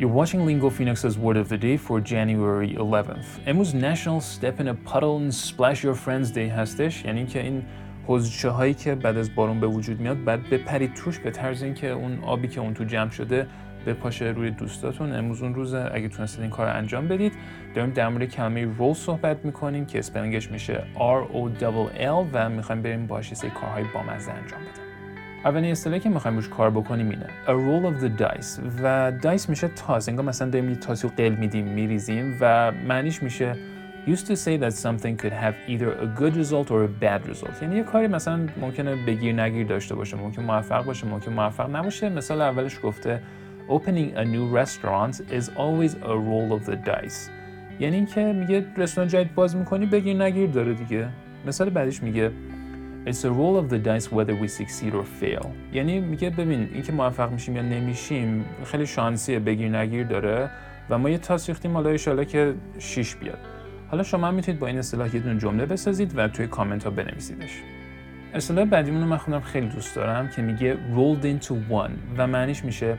You're watching Lingo Phoenix's Word of the Day for January 11th. امروز National Step in a Puddle and Splash Your Friends Day هستش یعنی که این حوزچه هایی که بعد از بارون به وجود میاد بعد بپرید توش به طرز اینکه اون آبی که اون تو جمع شده بپاشه روی دوستاتون. امروز اون روز اگه تونستید این کار انجام بدید. داریم در مورد کلمه رول صحبت می‌کنیم که اسپلینگش میشه R O L و می‌خوایم بریم باهاش سری کارهای بامزه انجام بدیم. اولین اصطلاحی که می‌خوایم روش کار بکنیم اینه. A roll of the dice. و dice میشه تاس انگار مثلا داریم یه تاسی رو قل میدیم میریزیم و معنیش میشه used to say that something could have either a good result or a bad result. یعنی یه کاری مثلا ممکنه بگیر نگیر داشته باشه ممکن موفق باشه ممکن موفق نباشه. مثال اولش گفته opening a new restaurant is always a roll of the dice. یعنی اینکه میگه رستوران جدید باز می‌کنی بگیر نگیر داره دیگه. مثال بعدش میگه It's a roll of the dice whether we succeed or fail. یعنی میگه ببین اینکه موفق میشیم یا نمیشیم خیلی شانسیه بگیر نگیر داره و ما یه تاس ریختیم حالا ان که 6 بیاد. حالا شما می‌تونید با این اصطلاح یه دونه جمله بسازید و توی کامنت ها بنویسیدش. اصطلاح بعدیمون رو من خودم خیلی دوست دارم که میگه rolled into one و معنیش میشه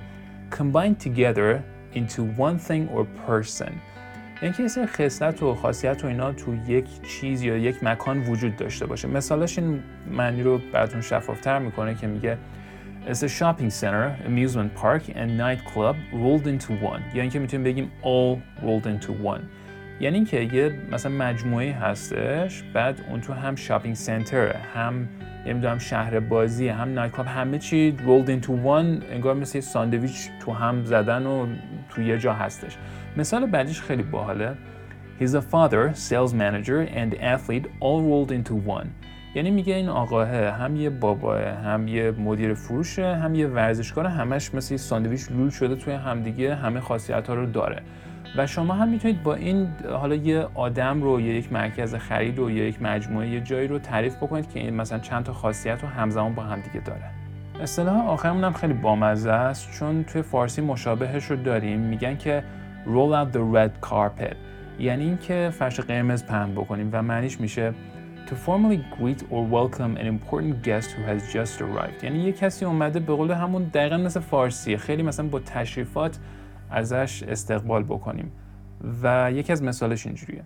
combined together into one thing or person. یعنی یک سری خصلت و خاصیت و اینا تو یک چیز یا یک مکان وجود داشته باشه. مثالش این معنی رو براتون شفافتر می‌کنه که میگه It's a shopping center, amusement park and nightclub rolled into one. یعنی که می‌تونیم بگیم all rolled into one. یعنی اینکه یه مثلا مجموعه هستش بعد اون تو هم shopping center هم نمی‌دونم شهر بازی هم nightclub همه چی rolled into one انگار مثل ساندویچ تو هم زدن و تو یه جا هستش. مثال بعدیش خیلی باحاله. He's a father, sales manager and athlete all rolled into one. یعنی میگه این آقاه هم یه باباه هم یه مدیر فروشه هم یه ورزشکار همش مثل ساندویچ لول شده توی همدیگه همه خاصیت ها رو داره. و شما هم می‌تونید با این حالا یه آدم رو یا یک مرکز خرید رو یا یک مجموعه یه جایی رو تعریف بکنید که این مثلا چند تا خاصیت رو همزمان با همدیگه داره. اصطلاح آخرمون هم خیلی بامزه است چون توی فارسی مشابهش رو داریم. میگن که roll out the red carpet یعنی اینکه فرش قرمز پهن بکنیم و معنیش میشه to formally greet or welcome an important guest who has just arrived. یعنی یه کسی اومده به قول همون دقیقا مثل فارسیه. خیلی مثلا با تشریفات ازش استقبال بکنیم. و یکی از مثالش اینجوریه.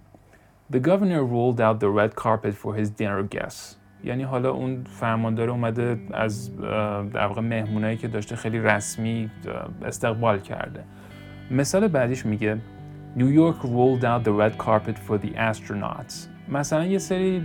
The governor rolled out the red carpet for his dinner guests. یعنی حالا اون فرماندار اومده از در واقع مهمونایی که داشته خیلی رسمی استقبال کرده. مثال بعدیش میگه New York rolled out the red carpet for the astronauts. مثلا یه سری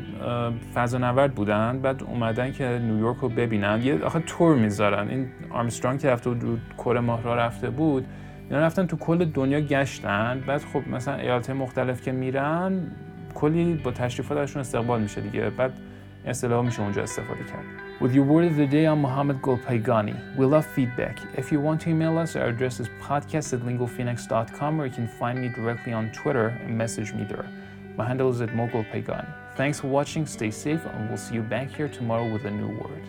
فضانورد بودن بعد اومدن که نیویورک رو ببینن یه آخه تور می‌ذارن این آرمسترانگ که رفته بود کره ماه را رفته بود اینا رفتن تو کل دنیا گشتن بعد خب مثلا ایالت مختلف که میرن کلی با تشریفات ازشون استقبال میشه دیگه بعد اصطلاح میشه اونجا استفاده کرد With your word of the day, I'm Mohammed Golpaygani. We love feedback. If you want to email us, our address is podcast at or you can find me directly on Twitter and message me there. My handle is at Mogul Paygani. Thanks for watching, stay safe, and we'll see you back here tomorrow with a new word.